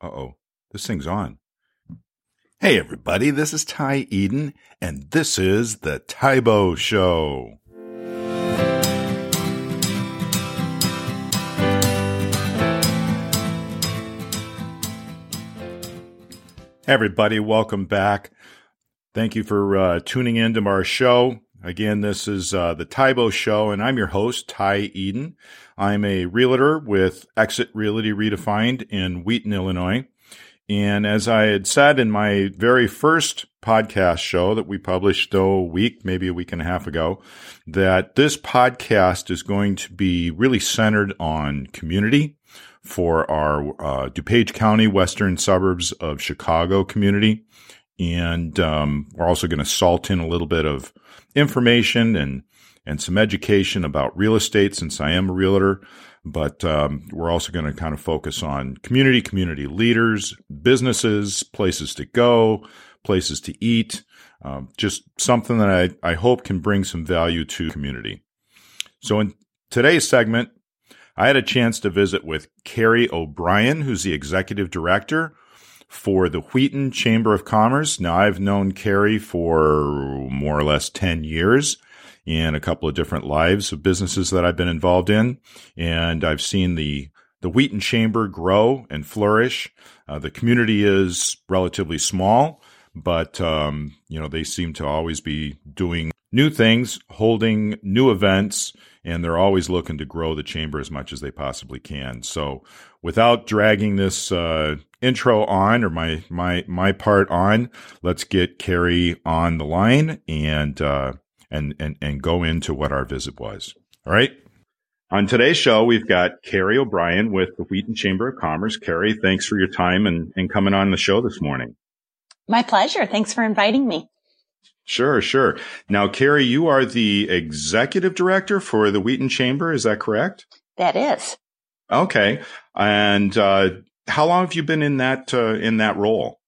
Uh oh, this thing's on. Hey, everybody, this is Ty Eden, and this is The Tybo Show. Hey, everybody, welcome back. Thank you for uh, tuning in to our show. Again, this is uh, the Tybo Show, and I'm your host, Ty Eden. I'm a realtor with Exit Realty Redefined in Wheaton, Illinois. And as I had said in my very first podcast show that we published though a week, maybe a week and a half ago, that this podcast is going to be really centered on community for our uh, DuPage County, western suburbs of Chicago community. And um, we're also going to salt in a little bit of information and and some education about real estate since I am a realtor. But um, we're also going to kind of focus on community, community leaders, businesses, places to go, places to eat. Um, just something that I, I hope can bring some value to community. So in today's segment, I had a chance to visit with Carrie O'Brien, who's the executive director for the Wheaton Chamber of Commerce. Now, I've known Carrie for more or less 10 years in a couple of different lives of businesses that I've been involved in. And I've seen the, the Wheaton Chamber grow and flourish. Uh, the community is relatively small, but, um, you know, they seem to always be doing new things, holding new events, and they're always looking to grow the chamber as much as they possibly can. So without dragging this, uh, intro on or my my my part on, let's get Carrie on the line and uh, and and and go into what our visit was. All right. On today's show, we've got Carrie O'Brien with the Wheaton Chamber of Commerce. Carrie, thanks for your time and, and coming on the show this morning. My pleasure. Thanks for inviting me. Sure, sure. Now, Carrie, you are the executive director for the Wheaton Chamber. Is that correct? That is. Okay. And uh, how long have you been in that uh, in that role?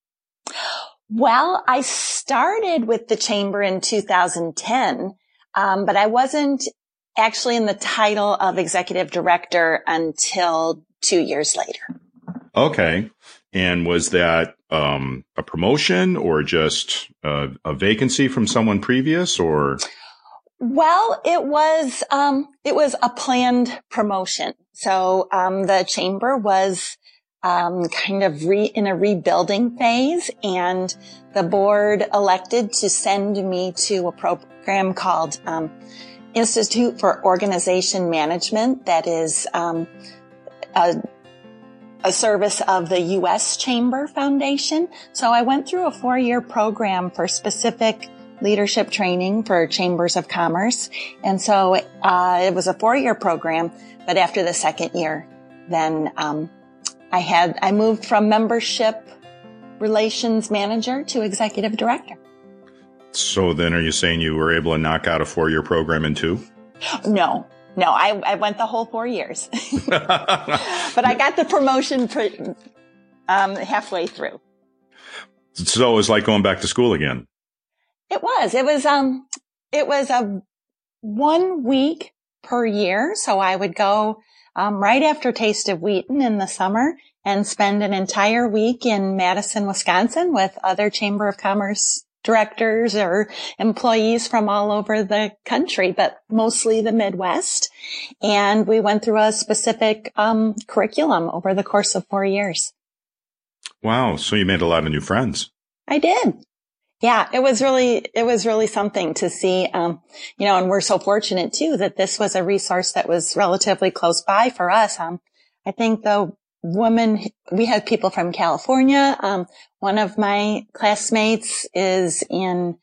Well, I started with the chamber in 2010, um, but I wasn't actually in the title of executive director until two years later. Okay. And was that um, a promotion or just a, a, vacancy from someone previous or? Well, it was um, it was a planned promotion. So um, the chamber was um, kind of re, in a rebuilding phase and the board elected to send me to a program called um, Institute for Organization Management that is um, a, a service of the U.S. Chamber Foundation. So I went through a four-year program for specific leadership training for chambers of commerce. And so uh, it was a four-year program, but after the second year, then um, I had, I moved from membership relations manager to executive director. So then are you saying you were able to knock out a four year program in two? No, no, I, I went the whole four years, but I got the promotion um, halfway through. So it was like going back to school again. It was, it was, um, it was a one week per year. So I would go um, right after Taste of Wheaton in the summer and spend an entire week in Madison, Wisconsin with other Chamber of Commerce directors or employees from all over the country, but mostly the Midwest. And we went through a specific um, curriculum over the course of four years. Wow. So you made a lot of new friends. I did. Yeah, it was really, it was really something to see, um, you know, and we're so fortunate too that this was a resource that was relatively close by for us. Um, I think the woman, we had people from California. Um, one of my classmates is in,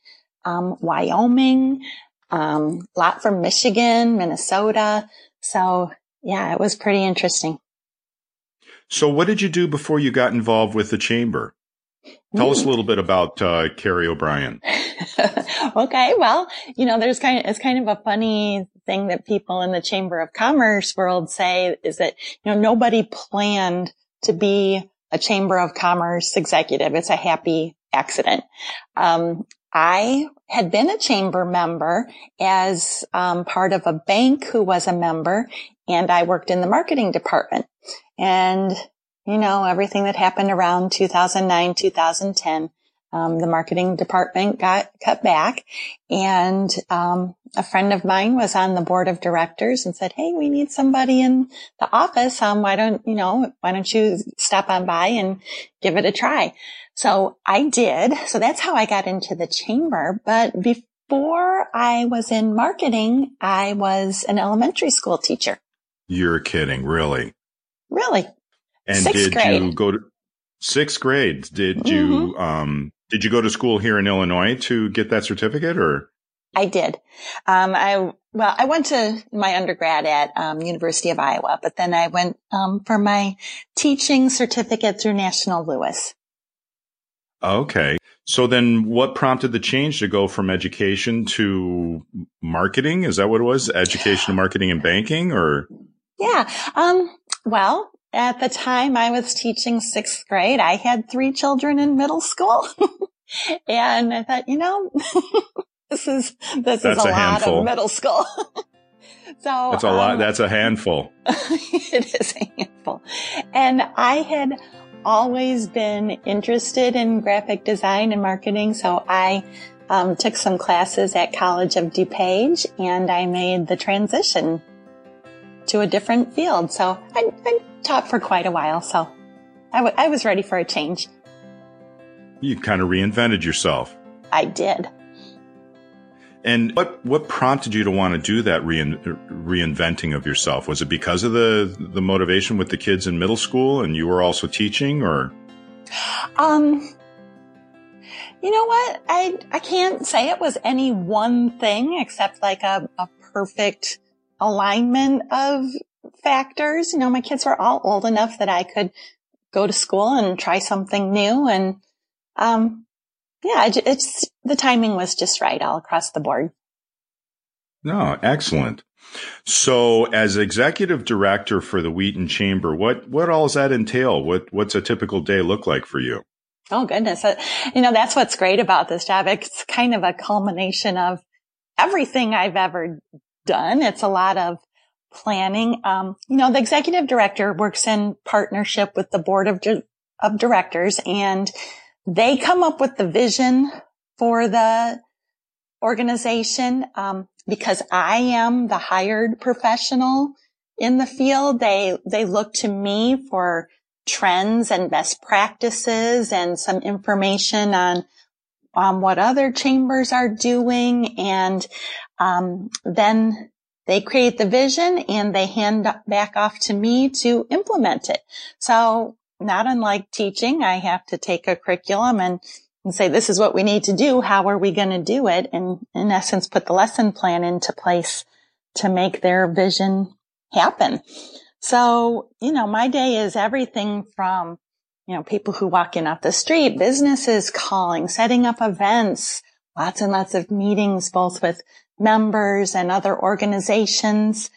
um, Wyoming, um, a lot from Michigan, Minnesota. So yeah, it was pretty interesting. So what did you do before you got involved with the chamber? Tell us a little bit about uh, Carrie O'Brien. okay, well, you know, there's kind of it's kind of a funny thing that people in the Chamber of Commerce world say is that you know nobody planned to be a Chamber of Commerce executive. It's a happy accident. Um, I had been a chamber member as um, part of a bank who was a member, and I worked in the marketing department. And, you know, everything that happened around 2009, 2010, um, the marketing department got cut back and, um, a friend of mine was on the board of directors and said, Hey, we need somebody in the office. Um, why don't, you know, why don't you stop on by and give it a try? So I did. So that's how I got into the chamber. But before I was in marketing, I was an elementary school teacher. You're kidding, really? Really? And Sixth did grade. you go to sixth grade? Did mm-hmm. you um did you go to school here in Illinois to get that certificate or? I did. Um, I well, I went to my undergrad at um, University of Iowa, but then I went um, for my teaching certificate through National Louis. Okay. So then what prompted the change to go from education to marketing? Is that what it was? Education to marketing and banking or? Yeah. Um, well, at the time I was teaching sixth grade, I had three children in middle school. and I thought, you know, this is, this that's is a, a lot handful. of middle school. so that's a um, lot. That's a handful. it is a handful. And I had always been interested in graphic design and marketing. So I um, took some classes at College of DuPage and I made the transition to a different field. So I, I taught for quite a while. So I, w- I was ready for a change. You kind of reinvented yourself. I did. And what what prompted you to want to do that rein, reinventing of yourself? Was it because of the the motivation with the kids in middle school, and you were also teaching, or? Um, you know what? I I can't say it was any one thing except like a, a perfect alignment of factors. You know, my kids were all old enough that I could go to school and try something new, and um, yeah, it's the timing was just right all across the board. No, excellent. So, as executive director for the Wheaton Chamber, what what all does that entail? What what's a typical day look like for you? Oh goodness, uh, you know that's what's great about this job. It's kind of a culmination of everything I've ever done. It's a lot of planning. Um, you know, the executive director works in partnership with the board of di- of directors, and they come up with the vision for the organization. Um, because I am the hired professional in the field, they, they look to me for trends and best practices and some information on on what other chambers are doing. And um, then they create the vision and they hand back off to me to implement it. So not unlike teaching, I have to take a curriculum and, and say, this is what we need to do. How are we going to do it? And in essence, put the lesson plan into place to make their vision happen. So, you know, my day is everything from, you know, people who walk in off the street, businesses calling, setting up events, lots and lots of meetings, both with members and other organizations.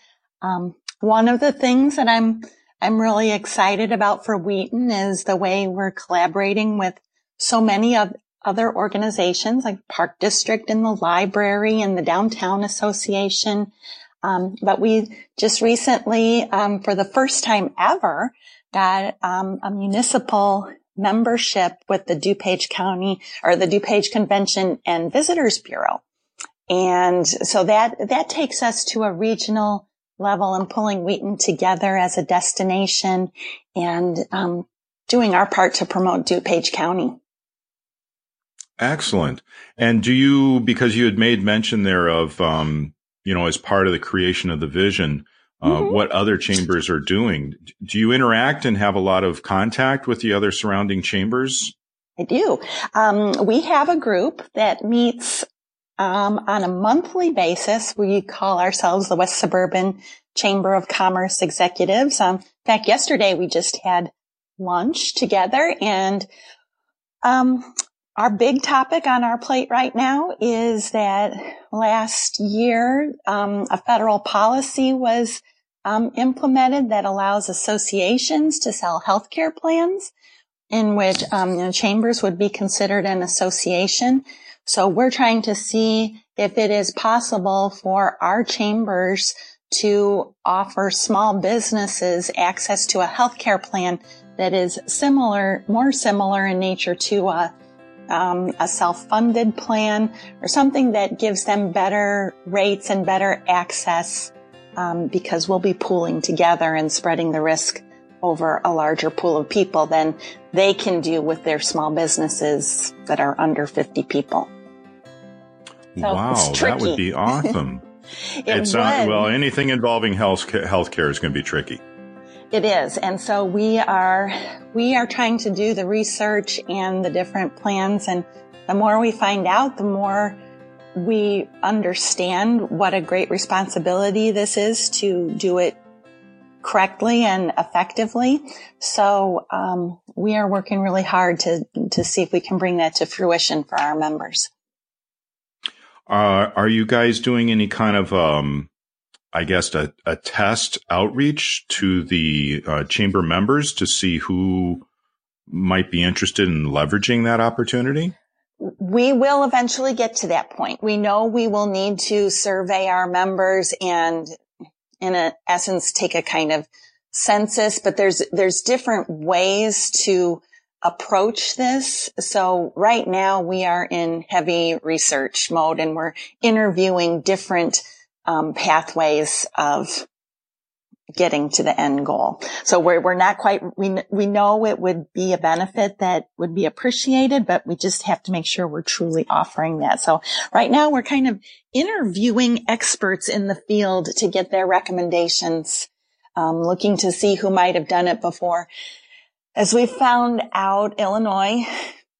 Um, one of the things that I'm I'm really excited about for Wheaton is the way we're collaborating with so many of other organizations like Park District and the library and the Downtown Association. Um, but we just recently, um, for the first time ever, got um, a municipal membership with the DuPage County or the DuPage Convention and Visitors Bureau. And so that, that takes us to a regional level and pulling Wheaton together as a destination and um, doing our part to promote DuPage County. Excellent. And do you, because you had made mention there of, um, you know, as part of the creation of the vision, uh, mm-hmm. what other chambers are doing, do you interact and have a lot of contact with the other surrounding chambers? I do. Um, we have a group that meets um, on a monthly basis, we call ourselves the West Suburban Chamber of Commerce Executives. Um, in fact, yesterday we just had lunch together and, um, our big topic on our plate right now is that last year, um, a federal policy was um, implemented that allows associations to sell healthcare plans in which um, you know, chambers would be considered an association. So we're trying to see if it is possible for our chambers to offer small businesses access to a healthcare plan that is similar, more similar in nature to a, um, a self-funded plan or something that gives them better rates and better access um, because we'll be pooling together and spreading the risk over a larger pool of people than they can do with their small businesses that are under 50 people. So wow, that would be awesome. it it's would. Not, well, anything involving health healthcare is going to be tricky. It is. And so we are, we are trying to do the research and the different plans. And the more we find out, the more we understand what a great responsibility this is to do it correctly and effectively. So um, we are working really hard to to see if we can bring that to fruition for our members. Uh, are you guys doing any kind of, um, I guess, a, a, test outreach to the uh, chamber members to see who might be interested in leveraging that opportunity? We will eventually get to that point. We know we will need to survey our members and in essence take a kind of census, but there's, there's different ways to approach this. So right now we are in heavy research mode and we're interviewing different um, pathways of getting to the end goal. So we're, we're not quite, we, we know it would be a benefit that would be appreciated, but we just have to make sure we're truly offering that. So right now we're kind of interviewing experts in the field to get their recommendations, um, looking to see who might have done it before. As we found out, Illinois,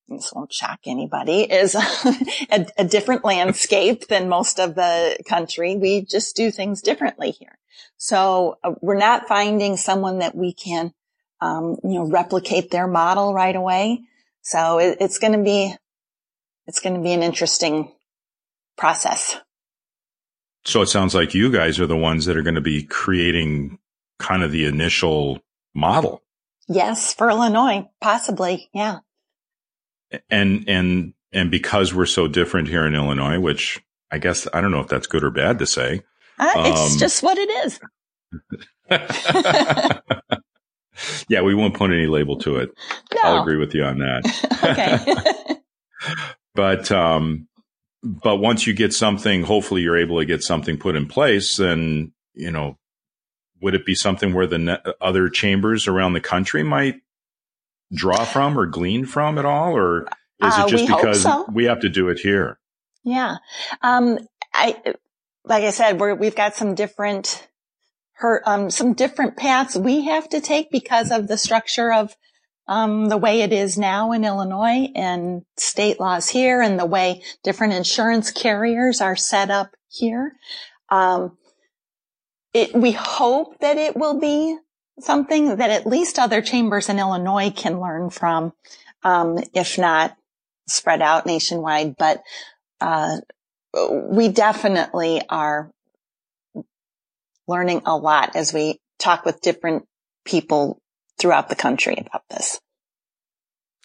this won't shock anybody, is a, a, different landscape than most of the country. We just do things differently here. So uh, we're not finding someone that we can, um, you know, replicate their model right away. So it, it's going to be, it's going to be an interesting process. So it sounds like you guys are the ones that are going to be creating kind of the initial model. Yes, for Illinois, possibly. Yeah. And, and, and because we're so different here in Illinois, which I guess I don't know if that's good or bad to say. Uh, it's um, just what it is. yeah, we won't put any label to it. No. I'll agree with you on that. okay. but, um, but once you get something, hopefully you're able to get something put in place, then, you know, would it be something where the ne- other chambers around the country might draw from or glean from at all, or is uh, it just because so. we have to do it here? Yeah, um, I like I said, we have got some different her um, some different paths we have to take because of the structure of um, the way it is now in Illinois and state laws here, and the way different insurance carriers are set up here. Um, it, we hope that it will be something that at least other chambers in Illinois can learn from, um, if not spread out nationwide. But uh, we definitely are learning a lot as we talk with different people throughout the country about this.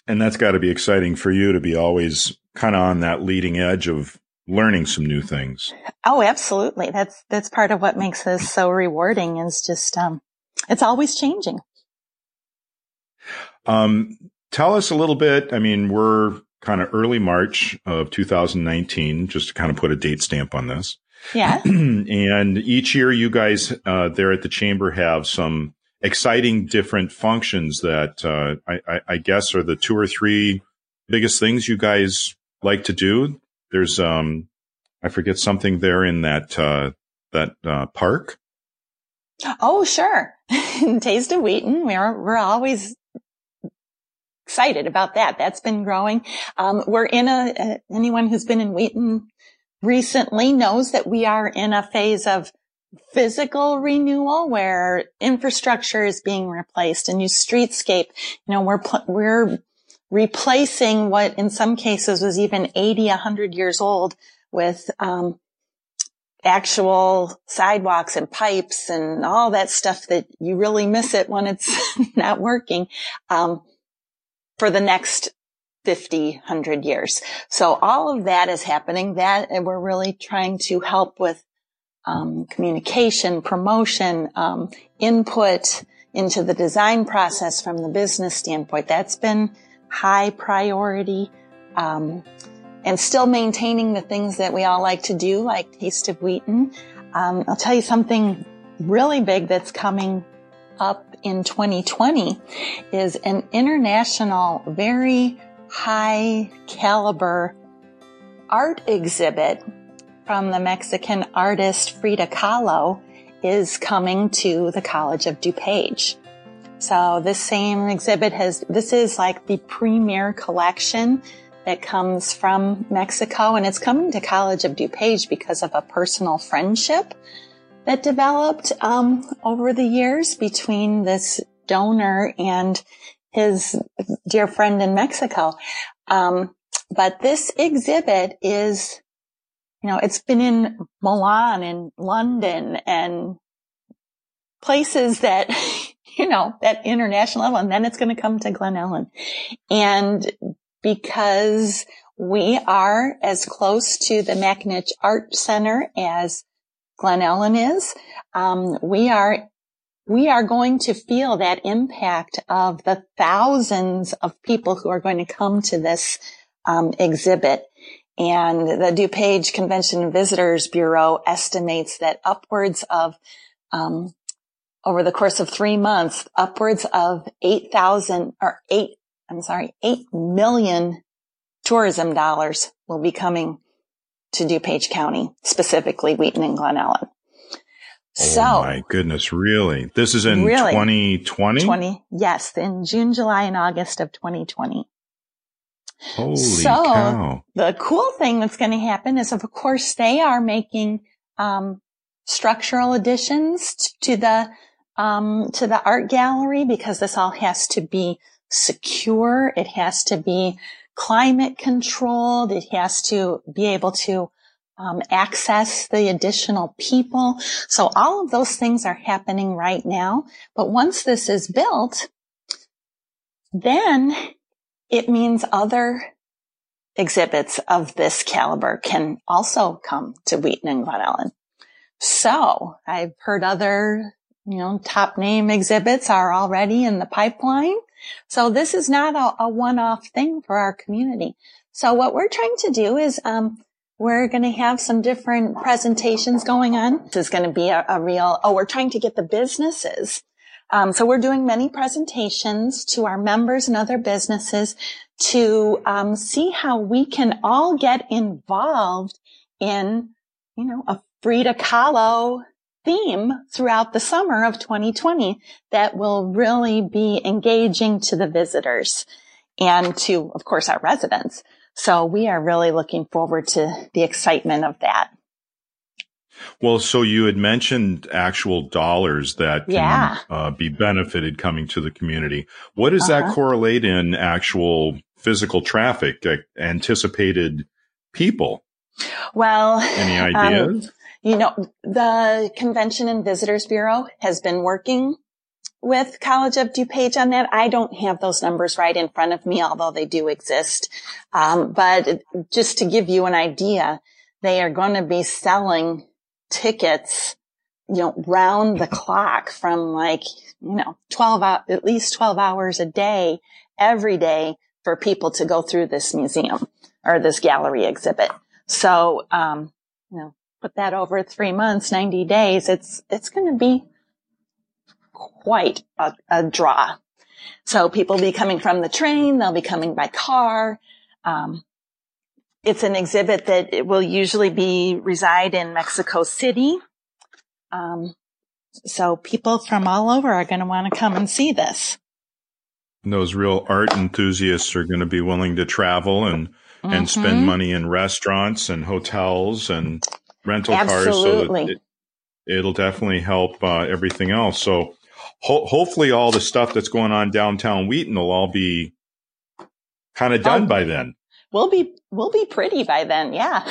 And that's got to be exciting for you to be always kind of on that leading edge of learning some new things. Oh, absolutely. That's, that's part of what makes this so rewarding is just, um, it's always changing. Um, tell us a little bit. I mean, we're kind of early March of 2019, just to kind of put a date stamp on this. Yeah. and each year you guys, uh, there at the chamber have some exciting different functions that, uh, I, I, I guess are the two or three biggest things you guys like to do there's um I forget something there in that uh that uh park. Oh, sure. Taste of Wheaton. We're we're always excited about that. That's been growing. Um, we're in a, anyone who's been in Wheaton recently knows that we are in a phase of physical renewal where infrastructure is being replaced, a new streetscape. You know, we're we're replacing what in some cases was even 80, 100 years old with um, actual sidewalks and pipes and all that stuff that you really miss it when it's not working um, for the next 50, 100 years. So all of that is happening that and we're really trying to help with um, communication, promotion, um, input into the design process from the business standpoint. That's been high priority. Um, and still maintaining the things that we all like to do, like Taste of Wheaton. Um, I'll tell you something really big that's coming up in 2020 is an international, very high caliber art exhibit from the Mexican artist Frida Kahlo is coming to the College of DuPage. So this same exhibit has, this is like the premier collection that comes from Mexico and it's coming to College of DuPage because of a personal friendship that developed um, over the years between this donor and his dear friend in Mexico. Um, but this exhibit is, you know, it's been in Milan and London and places that, you know, that international level, and then it's going to come to Glen Ellyn. And because we are as close to the McAninch Art Center as Glen Ellyn is, um, we are we are going to feel that impact of the thousands of people who are going to come to this um, exhibit. And the DuPage Convention and Visitors Bureau estimates that upwards of um, over the course of three months, upwards of 8,000 or eight, I'm sorry, 8 million tourism dollars will be coming to DuPage County, specifically Wheaton and Glen Ellyn. So, oh my goodness, really? This is in really, 2020? 20, yes, in June, July, and August of 2020. Holy so, cow. The cool thing that's going to happen is, of course, they are making um, structural additions to the um, to the art gallery because this all has to be secure. It has to be climate controlled. It has to be able to um, access the additional people. So all of those things are happening right now. But once this is built, then it means other exhibits of this caliber can also come to Wheaton and Glen Ellyn. So I've heard other, you know, top name exhibits are already in the pipeline. So this is not a, a one-off thing for our community. So what we're trying to do is, um, we're going to have some different presentations going on. This is going to be a, a real, oh, we're trying to get the businesses. Um, so we're doing many presentations to our members and other businesses to um, see how we can all get involved in, you know, a Frida Kahlo theme throughout the summer of 2020 that will really be engaging to the visitors and to, of course, our residents. So we are really looking forward to the excitement of that. Well, so you had mentioned actual dollars that can yeah. uh, be benefited coming to the community. What does uh-huh. that correlate in actual physical traffic, uh, anticipated people? Well, any um, ideas? Um, you know, the Convention and Visitors Bureau has been working with College of DuPage on that. I don't have those numbers right in front of me, although they do exist. Um, but just to give you an idea, they are going to be selling tickets, you know, round the clock from like, you know, 12 out, at least 12 hours a day, every day for people to go through this museum or this gallery exhibit. So, um, you know, put that over three months, 90 days. It's, it's going to be quite a, a draw. So people be coming from the train, they'll be coming by car. Um, it's an exhibit that will usually be reside in Mexico City. Um, so people from all over are going to want to come and see this. Those real art enthusiasts are going to be willing to travel and mm-hmm. and spend money in restaurants and hotels and rental Absolutely. cars. So it, will definitely help uh, everything else. So ho- hopefully all the stuff that's going on downtown Wheaton will all be kind of done oh, by then. We'll be we'll be pretty by then, yeah.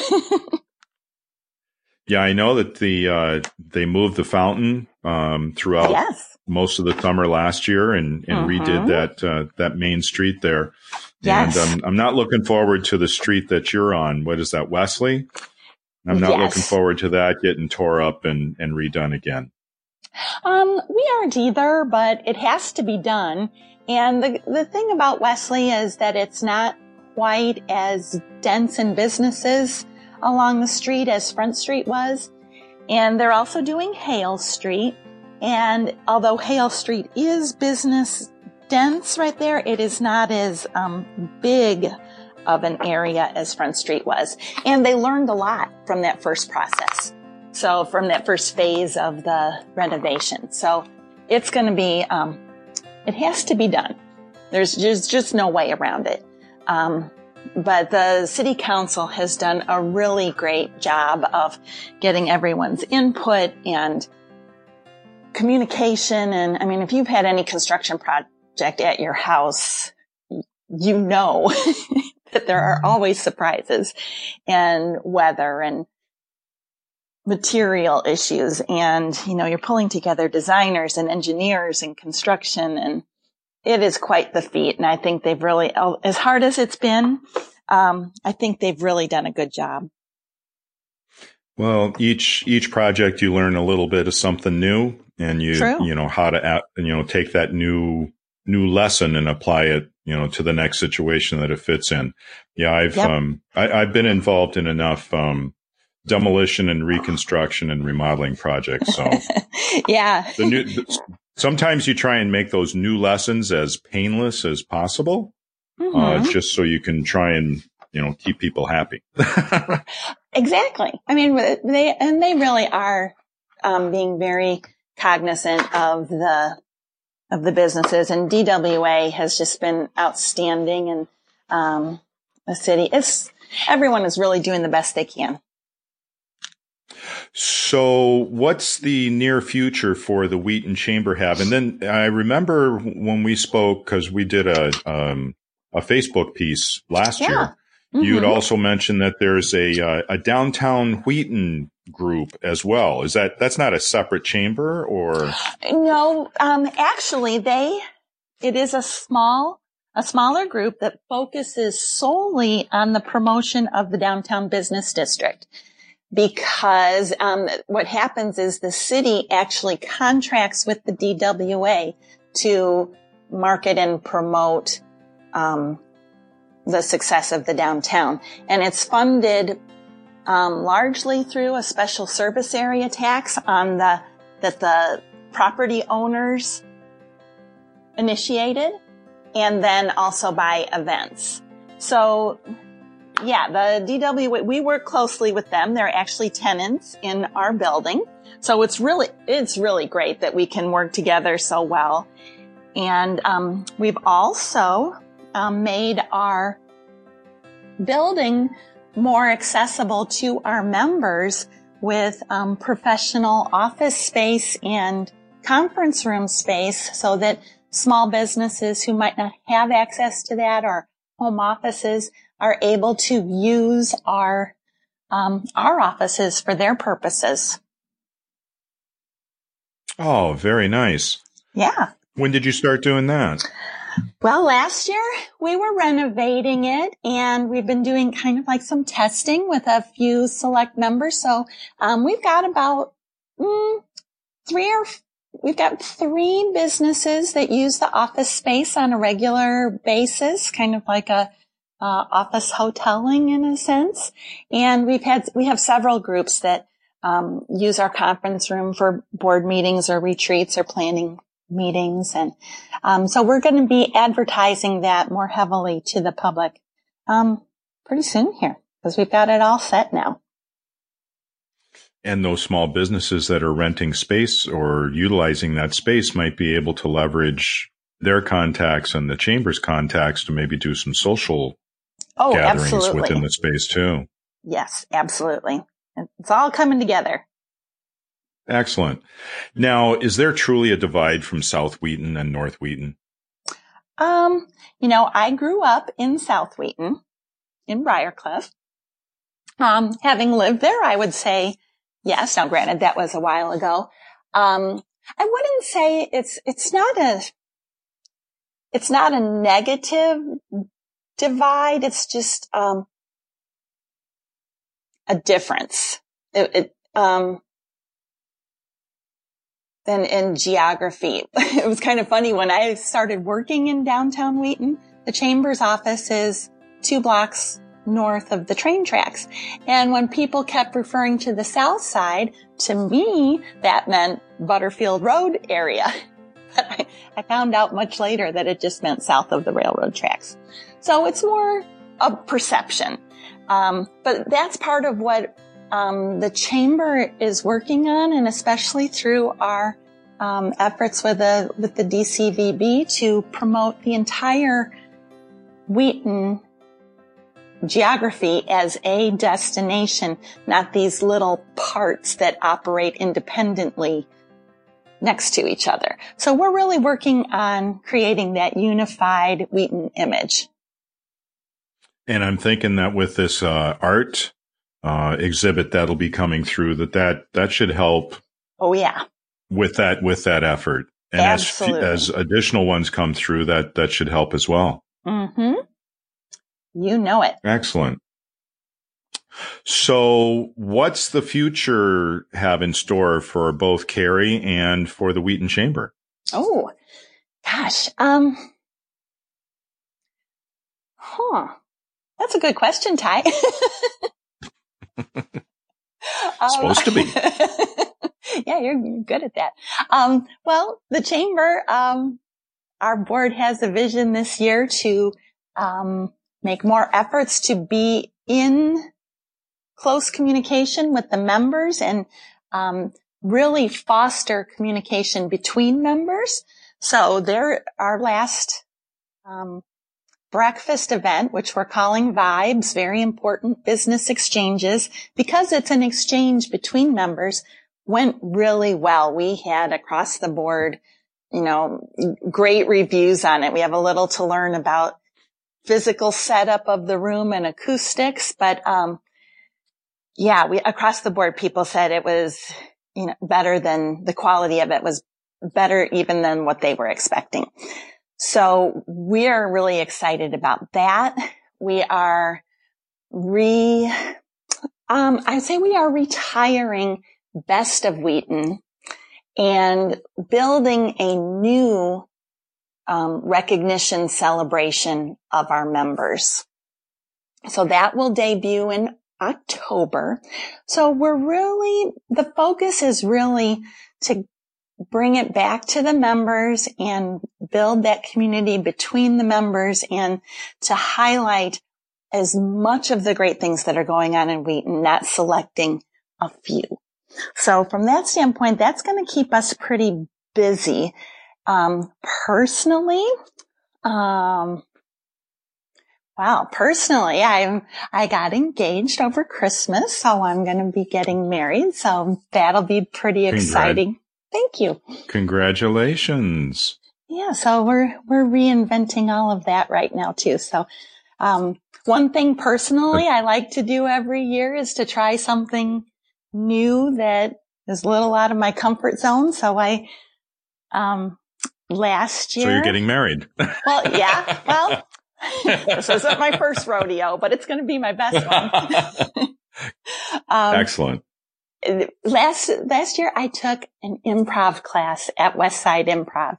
yeah, I know that the uh, they moved the fountain um, throughout yes. most of the summer last year and, and mm-hmm. redid that uh, that main street there. Yes. And um, I'm not looking forward to the street that you're on. What is that, Wesley? I'm not yes. looking forward to that getting tore up and, and redone again. Um, we aren't either, but it has to be done. And the, the thing about Wesley is that it's not quite as dense in businesses along the street as Front Street was. And they're also doing Hale Street. And although Hale Street is business dense right there, it is not as um, big of an area as Front Street was. And they learned a lot from that first process. So from that first phase of the renovation. So it's going to be, um, it has to be done. There's just, just no way around it. Um, but the city council has done a really great job of getting everyone's input and communication. And I mean, if you've had any construction project at your house, you know that there are always surprises and weather and material issues. And, you know, you're pulling together designers and engineers and construction and it is quite the feat. And I think they've really, as hard as it's been, um, I think they've really done a good job. Well, each each project you learn a little bit of something new, and you True. you know how to you know take that new new lesson and apply it you know to the next situation that it fits in. Yeah, I've yep. um I, have been involved in enough um demolition and reconstruction and remodeling projects. So yeah, the new the, sometimes you try and make those new lessons as painless as possible, uh, mm-hmm. uh, just so you can try and you know keep people happy. exactly. I mean, they and they really are um, being very cognizant of the of the businesses, and DWA has just been outstanding, and um, the city it's everyone is really doing the best they can. So, what's the near future for the Wheaton Chamber have? And then I remember when we spoke because we did a um, a Facebook piece last yeah. year. Mm-hmm. You had also mentioned that there's a uh, a downtown Wheaton group as well. Is that that's not a separate chamber or? No, um, actually, they it is a small a smaller group that focuses solely on the promotion of the downtown business district. Because um, what happens is the city actually contracts with the DWA to market and promote um, the success of the downtown. And it's funded um, largely through a special service area tax on the that the property owners initiated, and then also by events. So, yeah, the DW we work closely with them. They're actually tenants in our building, so it's really it's really great that we can work together so well. And um, we've also um, made our building more accessible to our members with um, professional office space and conference room space so that small businesses who might not have access to that or home offices are able to use our um, our offices for their purposes. Oh, very nice. Yeah. When did you start doing that? Well, last year we were renovating it and we've been doing kind of like some testing with a few select members. So, um, we've got about, mm, three or, we've got three businesses that use the office space on a regular basis, kind of like a, uh, office hoteling in a sense. And we've had, we have several groups that, um, use our conference room for board meetings or retreats or planning meetings. And um, so we're going to be advertising that more heavily to the public um, pretty soon here because we've got it all set now. And those small businesses that are renting space or utilizing that space might be able to leverage their contacts and the chamber's contacts to maybe do some social oh, gatherings absolutely. within the space too. Yes, absolutely. It's all coming together. Excellent. Now, is there truly a divide from South Wheaton and North Wheaton? Um, you know, I grew up in South Wheaton in Briarcliff. Um, having lived there, I would say yes. Now, granted, that was a while ago. Um, I wouldn't say it's, it's not a, it's not a negative divide. It's just, um, a difference. It, it, um, than in geography. it was kind of funny when I started working in downtown Wheaton, the chamber's office is two blocks north of the train tracks. And when people kept referring to the south side, to me, that meant Butterfield Road area. But I, I found out much later that it just meant south of the railroad tracks. So it's more a perception. Um, but that's part of what um, the chamber is working on, and especially through our um, efforts with the with the DCVB to promote the entire Wheaton geography as a destination, not these little parts that operate independently next to each other. So we're really working on creating that unified Wheaton image. And I'm thinking that with this uh, art uh, exhibit that'll be coming through, that that that should help. Oh yeah. With that with that effort, and Absolutely. as as additional ones come through, that that should help as well. Mm-hmm. You know it. Excellent. So, what's the future have in store for both Carrie and for the Wheaton Chamber? Oh, gosh. Um, huh. That's a good question, Ty. Supposed to be. yeah, you're good at that. Um, well, the chamber, um, our board has a vision this year to, um, make more efforts to be in close communication with the members and, um, really foster communication between members. So there, our last, um, breakfast event, which we're calling Vibes, very important business exchanges, because it's an exchange between members, went really well. We had across the board, you know, great reviews on it. We have a little to learn about physical setup of the room and acoustics, but, um, yeah, we, across the board, people said it was, you know, better than the quality of it was better even than what they were expecting. So we are really excited about that. We are re, um, I'd say we are retiring Best of Wheaton and building a new um, recognition celebration of our members. So that will debut in October. So we're really, the focus is really to bring it back to the members and build that community between the members and to highlight as much of the great things that are going on in Wheaton, not selecting a few. So from that standpoint, that's going to keep us pretty busy. Um, personally, um, Wow. Personally, I'm, I got engaged over Christmas, so I'm going to be getting married. So that'll be pretty exciting. Thank you. Congratulations. Yeah. So we're we're reinventing all of that right now too. So, um, one thing personally I like to do every year is to try something new that is a little out of my comfort zone. So I, um, last year. So you're getting married. Well, yeah. Well, this isn't my first rodeo, but it's going to be my best one. um, Excellent. Last last year, I took an improv class at Westside Improv,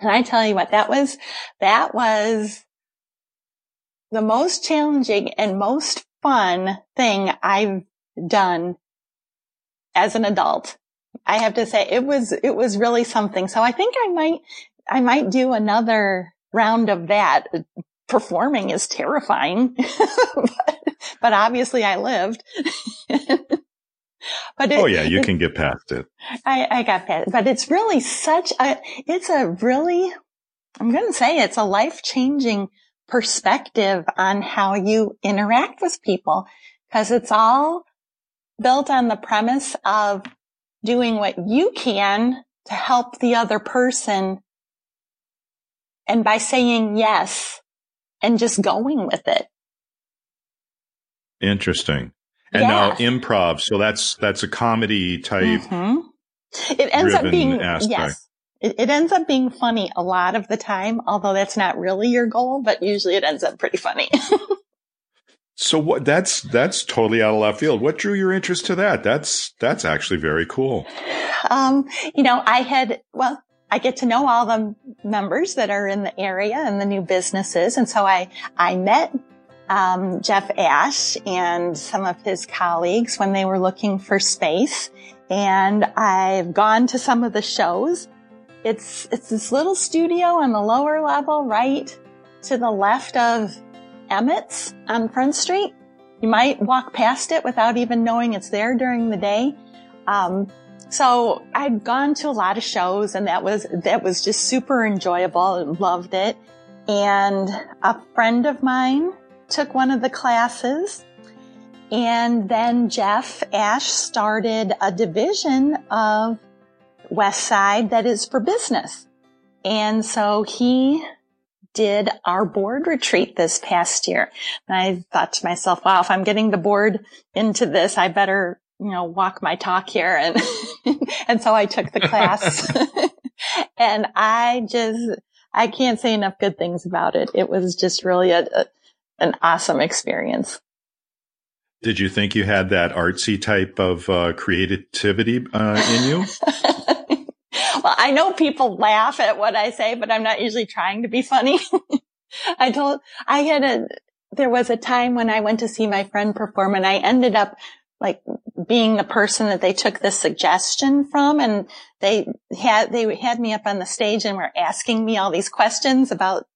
and I tell you what, that was that was the most challenging and most fun thing I've done as an adult. I have to say it was it was really something. So I think I might I might do another round of that. Performing is terrifying, but, but, obviously I lived. but it, oh yeah, you can get past it. I, I got past, it, but it's really such a, it's a really, I'm going to say it's a life changing perspective on how you interact with people because it's all built on the premise of doing what you can to help the other person and by saying yes and just going with it. Interesting. And now improv. So that's, that's a comedy type. Mm-hmm. It ends up being, aspect. yes, it, it, ends up being funny a lot of the time, although that's not really your goal, but usually it ends up pretty funny. So what? That's that's totally out of left field. What drew your interest to that? That's that's actually very cool. Um, you know, I had well, I get to know all the members that are in the area and the new businesses, and so I I met um, Jeff Ash and some of his colleagues when they were looking for space, and I've gone to some of the shows. It's it's this little studio on the lower level, right to the left of Emmett's on Front Street. You might walk past it without even knowing it's there during the day. Um, so I'd gone to a lot of shows and that was, that was just super enjoyable and loved it. And a friend of mine took one of the classes and then Jeff Ash started a division of West Side that is for business. And so he did our board retreat this past year. And I thought to myself, wow, if I'm getting the board into this, I better, you know, walk my talk here. And, and so I took the class and I just, I can't say enough good things about it. It was just really a, a an awesome experience. Did you think you had that artsy type of uh, creativity uh, in you? well, I know people laugh at what I say, but I'm not usually trying to be funny. I told, I had a, there was a time when I went to see my friend perform and I ended up like being the person that they took the suggestion from and they had, they had me up on the stage and were asking me all these questions about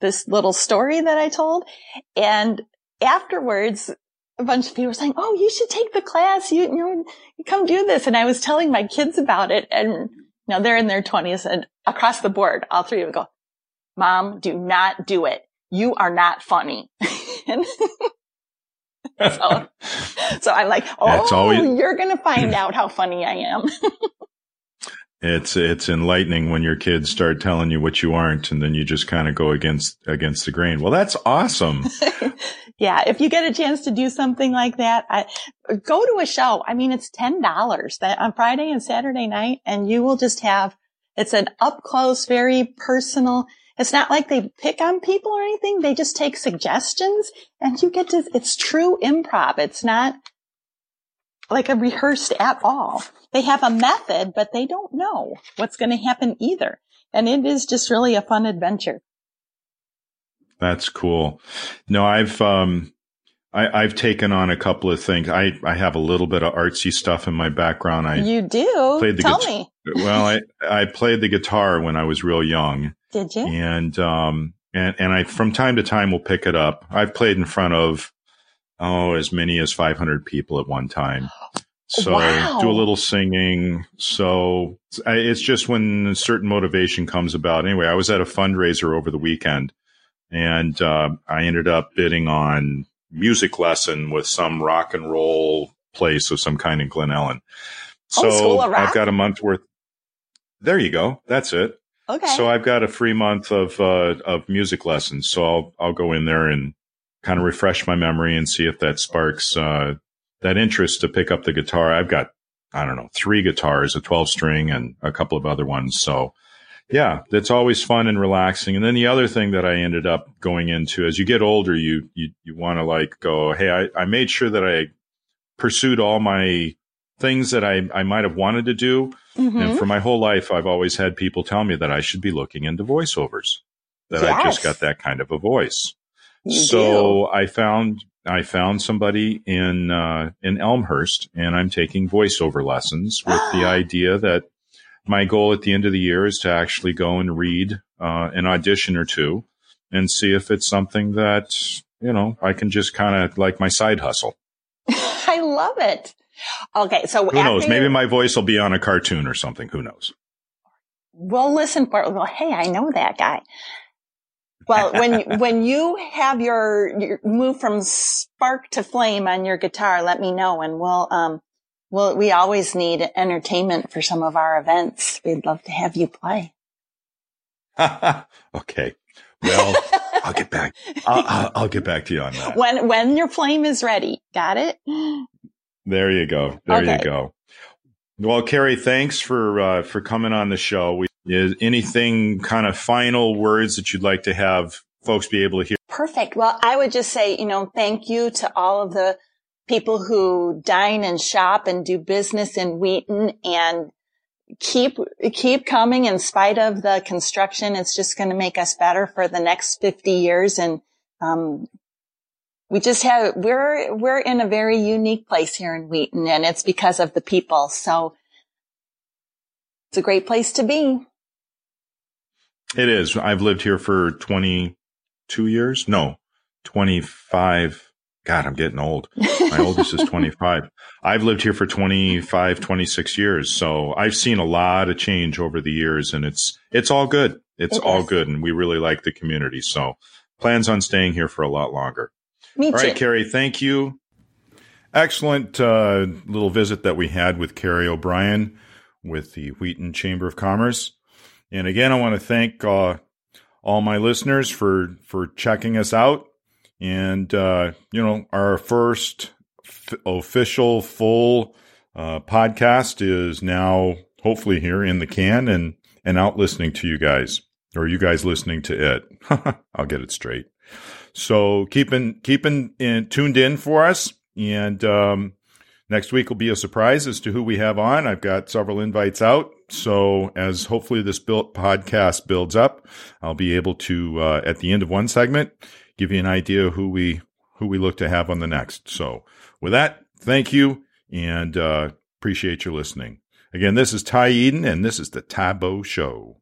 this little story that I told. And afterwards, a bunch of people were saying, Oh, you should take the class. You, you come do this. And I was telling my kids about it and now they're in their twenties and across the board, all three of them go, mom, do not do it. You are not funny. so, so I'm like, oh, always- you're going to find out how funny I am. it's it's enlightening when your kids start telling you what you aren't, and then you just kind of go against against the grain. Well, that's awesome. yeah, if you get a chance to do something like that, I, go to a show. I mean, it's ten dollars that on Friday and Saturday night, and you will just have. It's an up close, very personal. It's not like they pick on people or anything. They just take suggestions, and you get to. It's true improv. It's not like a rehearsed at all. They have a method, but they don't know what's going to happen either. And it is just really a fun adventure. That's cool. No, I've, um, I, have taken on a couple of things. I, I have a little bit of artsy stuff in my background. I you do played the tell me. well, I I played the guitar when I was real young. Did you? And um and and I from time to time will pick it up. I've played in front of oh as many as 500 people at one time. So wow. do a little singing. So it's just when a certain motivation comes about. Anyway, I was at a fundraiser over the weekend and uh, I ended up bidding on music lesson with some rock and roll place of some kind in Glen Ellyn. Oh, so oh, I've got a month worth. There you go. That's it. Okay. So I've got a free month of uh, of music lessons. So I'll I'll go in there and kind of refresh my memory and see if that sparks uh, that interest to pick up the guitar. I've got, I don't know, three guitars, a 12 string and a couple of other ones. So yeah, that's always fun and relaxing. And then the other thing that I ended up going into as you get older, you, you, you want to like go, Hey, I, I made sure that I pursued all my things that I, I might have wanted to do. Mm-hmm. And for my whole life, I've always had people tell me that I should be looking into voiceovers, that yes. I just got that kind of a voice. You so do. I found I found somebody in uh, in Elmhurst, and I'm taking voiceover lessons with the idea that my goal at the end of the year is to actually go and read uh, an audition or two and see if it's something that you know I can just kind of like my side hustle. I love it. Okay, so who knows? Maybe my voice will be on a cartoon or something. Who knows? We'll listen for it. Well, hey, I know that guy. Well, when when you have your, your move from spark to flame on your guitar, let me know, and we'll um well we always need entertainment for some of our events. We'd love to have you play. okay. Well, I'll get back. I'll, I'll, get back to you on that when when your flame is ready. Got it. There you go. There okay. you go. Well, Carrie, thanks for uh, for coming on the show. We is anything kind of final words that you'd like to have folks be able to hear? Perfect. Well, I would just say, you know, thank you to all of the people who dine and shop and do business in Wheaton and keep, keep coming in spite of the construction. It's just going to make us better for the next 50 years. And, um, we just have, we're, we're in a very unique place here in Wheaton and it's because of the people. So it's a great place to be. It is. I've lived here for 22 years. No, 25. God, I'm getting old. My oldest is 25. I've lived here for 25, 26 years. So I've seen a lot of change over the years and it's, it's all good. It's it all good. And we really like the community. So plans on staying here for a lot longer. Me all right, Carrie, thank you. Excellent uh, little visit that we had with Carrie O'Brien with the Wheaton Chamber of Commerce. And again, I want to thank uh, all my listeners for for checking us out. And uh, you know, our first f- official full uh, podcast is now hopefully here in the can and and out listening to you guys, or you guys listening to it. I'll get it straight. So keeping keeping in, tuned in for us, and um, Next week will be a surprise as to who we have on. I've got several invites out. So as hopefully this build, podcast builds up, I'll be able to, uh, at the end of one segment, give you an idea who we, who we look to have on the next. So with that, thank you and, uh, appreciate your listening. Again, this is Ty Eden and this is the Tae Bo Show.